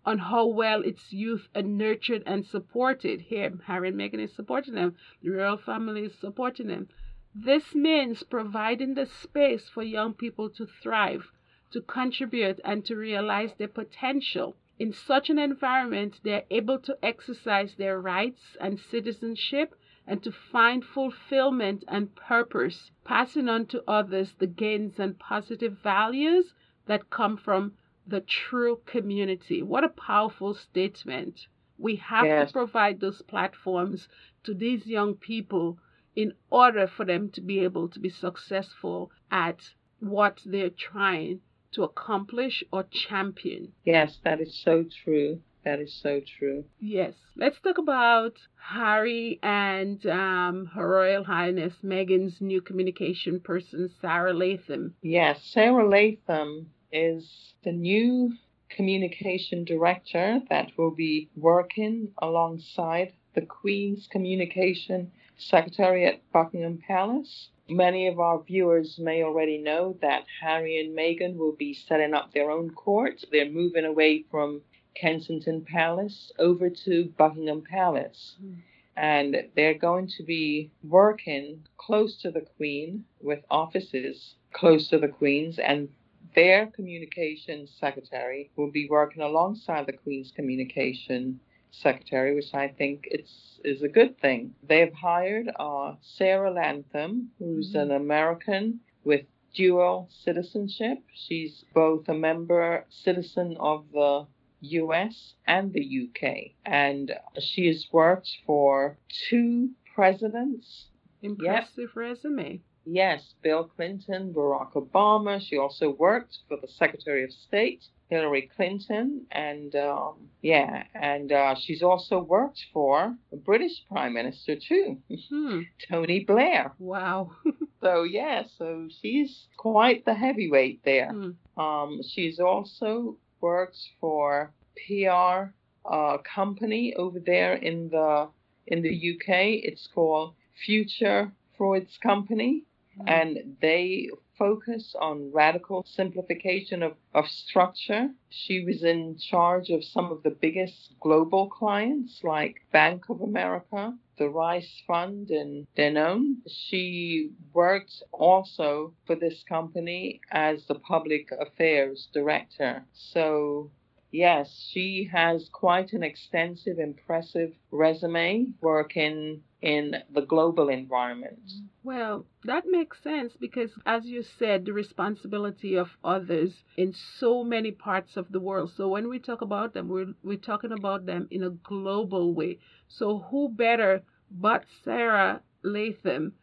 Speaker 1: on how well its youth are nurtured and supported. Here, Harry and Meghan is supporting them. The royal family is supporting them. This means providing the space for young people to thrive to contribute and to realize their potential. In such an environment, they are able to exercise their rights and citizenship and to find fulfillment and purpose, passing on to others the gains and positive values that come from the true community. What a powerful statement. We have
Speaker 2: Yes.
Speaker 1: to provide those platforms to these young people in order for them to be able to be successful at what they're trying to accomplish or champion.
Speaker 2: Yes, that is so true. That is so true.
Speaker 1: Yes. Let's talk about Harry and um, Her Royal Highness Meghan's new communication person, Sara Latham.
Speaker 2: Yes, Sara Latham is the new communication director that will be working alongside the Queen's Communication Secretary at Buckingham Palace. Many of our viewers may already know that Harry and Meghan will be setting up their own court. They're moving away from Kensington Palace over to Buckingham Palace.
Speaker 1: Mm.
Speaker 2: And they're going to be working close to the Queen with offices close to the Queen's, and their communications secretary will be working alongside the Queen's communication secretary, which I think it's is a good thing. They've hired uh, Sara Latham, who's
Speaker 1: Mm-hmm.
Speaker 2: an American with dual citizenship. She's both a member citizen of the US and the UK, and she has worked for two presidents.
Speaker 1: Impressive resume.
Speaker 2: Yes, Bill Clinton, Barack Obama. She also worked for the Secretary of State, Hillary Clinton, and um, yeah, and uh, she's also worked for the British Prime Minister too,
Speaker 1: Hmm.
Speaker 2: Tony Blair.
Speaker 1: Wow.
Speaker 2: So yeah, so she's quite the heavyweight there.
Speaker 1: Hmm.
Speaker 2: Um, she's also worked for PR uh, company over there in the in the UK. It's called Future Freud's Company, and they focus on radical simplification of, of structure. She was in charge of some of the biggest global clients like Bank of America, the Rice Fund, and Danone. She worked also for this company as the public affairs director. So Yes, she has quite an extensive, impressive resume working in the global environment.
Speaker 1: Well, that makes sense because, as you said, the responsibility of others in so many parts of the world. So, when we talk about them, we're, we're talking about them in a global way. So, who better but Sara Latham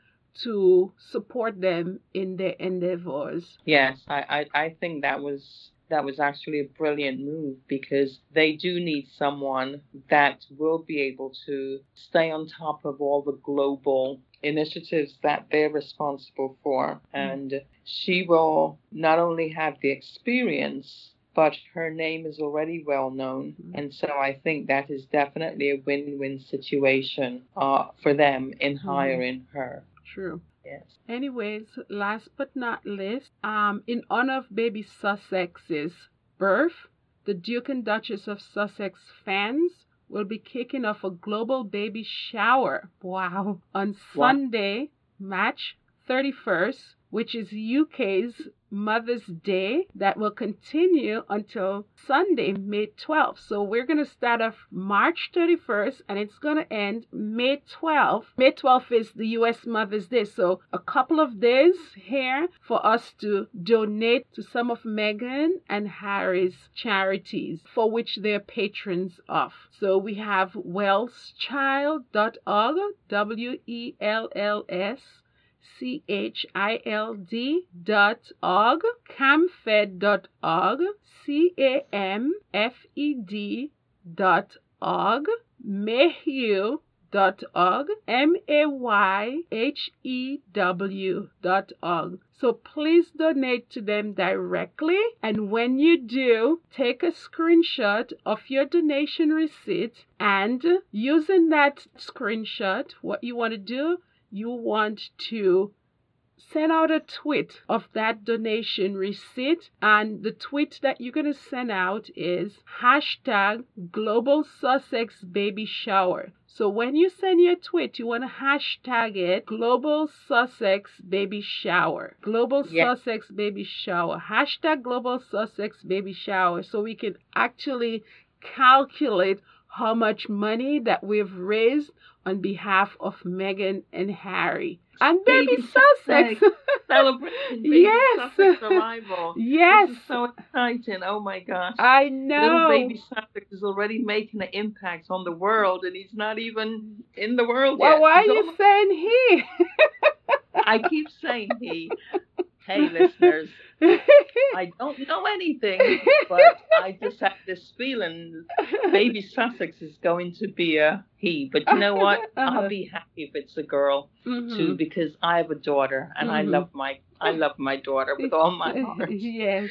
Speaker 1: to support them in their endeavors?
Speaker 2: Yes, I, I, I think that was that was actually a brilliant move because they do need someone that will be able to stay on top of all the global initiatives that they're responsible for. Mm-hmm. And she will not only have the experience, but her name is already well known. Mm-hmm. And so I think that is definitely a win win situation uh, for them in mm-hmm. hiring her.
Speaker 1: True.
Speaker 2: Yes.
Speaker 1: Anyways, last but not least, um, in honor of baby Sussex's birth, the Duke and Duchess of Sussex fans will be kicking off a global baby shower. Wow. On
Speaker 2: Wow.
Speaker 1: Sunday, March 31st, which is UK's Mother's Day, that will continue until Sunday, May 12th. So we're going to start off March 31st and it's going to end May 12th. May 12th is the US Mother's Day. So a couple of days here for us to donate to some of Meghan and Harry's charities for which they're patrons of. So we have wellschild.org, W E L L S C H I L D dot org, camfed dot org, C A M F E D dot org, mayhew dot org, M A Y H E W dot org. So please donate to them directly. And when you do, take a screenshot of your donation receipt and using that screenshot, what you want to do you want to send out a tweet of that donation receipt. And the tweet that you're going to send out is hashtag global sussex baby shower. So when you send your tweet you want to hashtag it global sussex baby shower. Global
Speaker 2: Yes.
Speaker 1: sussex baby shower. Hashtag global sussex baby shower so we can actually calculate how much money that we've raised on behalf of Meghan and Harry. And baby,
Speaker 2: Baby
Speaker 1: Sussex.
Speaker 2: Celebrating baby
Speaker 1: Yes.
Speaker 2: Sussex arrival.
Speaker 1: yes,
Speaker 2: This is so exciting. Oh my gosh.
Speaker 1: I know.
Speaker 2: Little baby Sussex is already making an impact on the world and he's not even in the world
Speaker 1: well,
Speaker 2: yet.
Speaker 1: why are you saying he?
Speaker 2: I keep saying he. Hey, listeners, I don't know anything, but I just have this feeling baby Sussex is going to be a he. But you know what?
Speaker 1: Uh-huh.
Speaker 2: I'll be happy if it's a girl too
Speaker 1: Mhm.
Speaker 2: because I have a daughter and I
Speaker 1: Mhm.
Speaker 2: love my I love my daughter with all my heart.
Speaker 1: yes.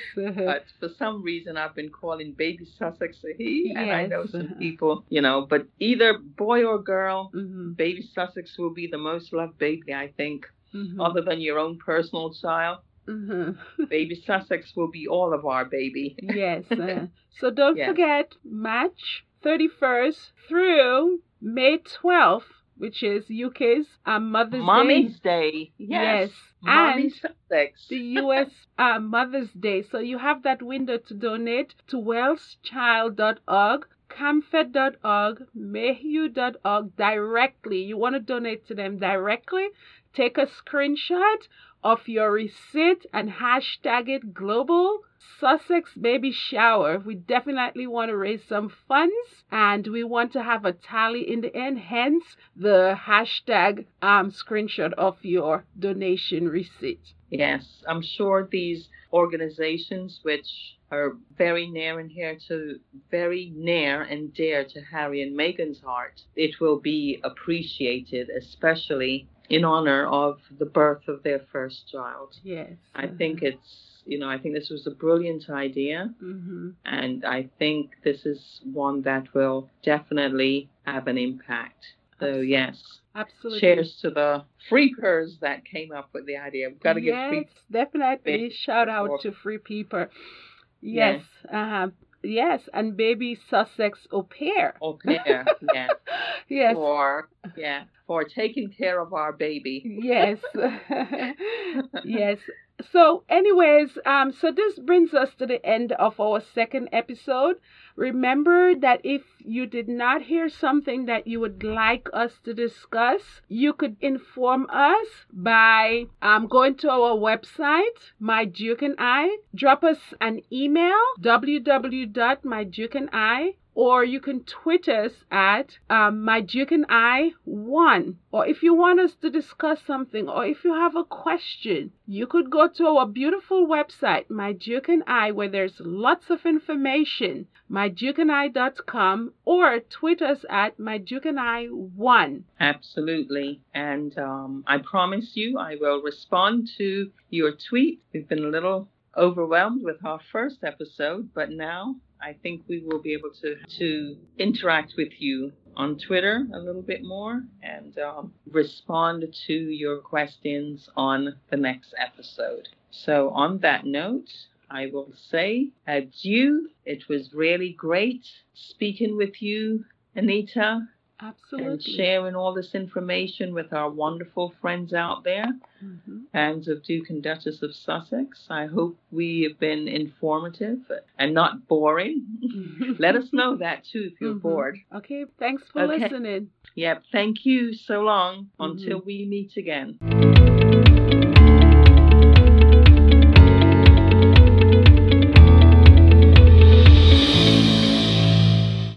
Speaker 2: But for some reason, I've been calling baby Sussex a he, and I know some people, you know. But either boy or girl,
Speaker 1: Mhm.
Speaker 2: baby Sussex will be the most loved baby, I think,
Speaker 1: Mhm.
Speaker 2: other than your own personal child.
Speaker 1: Mhm.
Speaker 2: Baby Sussex will be all of our baby.
Speaker 1: Yes. uh, so don't
Speaker 2: Yes.
Speaker 1: forget March 31st through May 12th, which is UK's uh, Mother's Day.
Speaker 2: Mommy's Day, yes.
Speaker 1: Yes.
Speaker 2: Mommy
Speaker 1: And
Speaker 2: Sussex.
Speaker 1: the US uh, Mother's Day. So you have that window to donate to wellschild.org, camfed.org, mayhew.org directly. You want to donate to them directly? Take a screenshot of your receipt and hashtag it global Sussex baby shower. We definitely want to raise some funds and we want to have a tally in the end, hence the hashtag um, screenshot of your donation receipt.
Speaker 2: Yes, I'm sure these organizations, which are very near and dear to very near and dear to Harry and Meghan's heart, it will be appreciated, especially in honor of the birth of their first child.
Speaker 1: Yes.
Speaker 2: I uh-huh. think it's you know, I think this was a brilliant idea,
Speaker 1: mm-hmm.
Speaker 2: and I think this is one that will definitely have an impact. So
Speaker 1: Absolutely.
Speaker 2: yes,
Speaker 1: Absolutely.
Speaker 2: Cheers to the freakers that came up with the idea. We've got to
Speaker 1: yes,
Speaker 2: give
Speaker 1: definitely shout out to free people. Yes. yes. Uh-huh. Yes, and baby Sussex au pair.
Speaker 2: Au pair, yes.
Speaker 1: yes.
Speaker 2: For yeah, for taking care of our baby.
Speaker 1: yes. yes. So, anyways, um, so this brings us to the end of our second episode. Remember that if you did not hear something that you would like us to discuss, you could inform us by um, going to our website, My Duke and I. Drop us an email, www.mydukeandi or you can tweet us at um, my Duke and I one. Or if you want us to discuss something, or if you have a question, you could go to our beautiful website, my Duke and I, where there's lots of information, mydukeandi.com, or tweet us at my Duke and I one.
Speaker 2: Absolutely, and um, I promise you, I will respond to your tweet. We've been a little overwhelmed with our first episode, but now I think we will be able to to interact with you on Twitter a little bit more and um, respond to your questions on the next episode. So on that note, I will say adieu. It was really great speaking with you, Anita.
Speaker 1: Absolutely.
Speaker 2: And sharing all this information with our wonderful friends out there,
Speaker 1: mm-hmm.
Speaker 2: fans of Duke and Duchess of Sussex. I hope we have been informative and not boring. Let us know that too if you're mm-hmm. bored.
Speaker 1: Okay, thanks for okay. listening.
Speaker 2: Yep, thank you so long mm-hmm. until we meet again.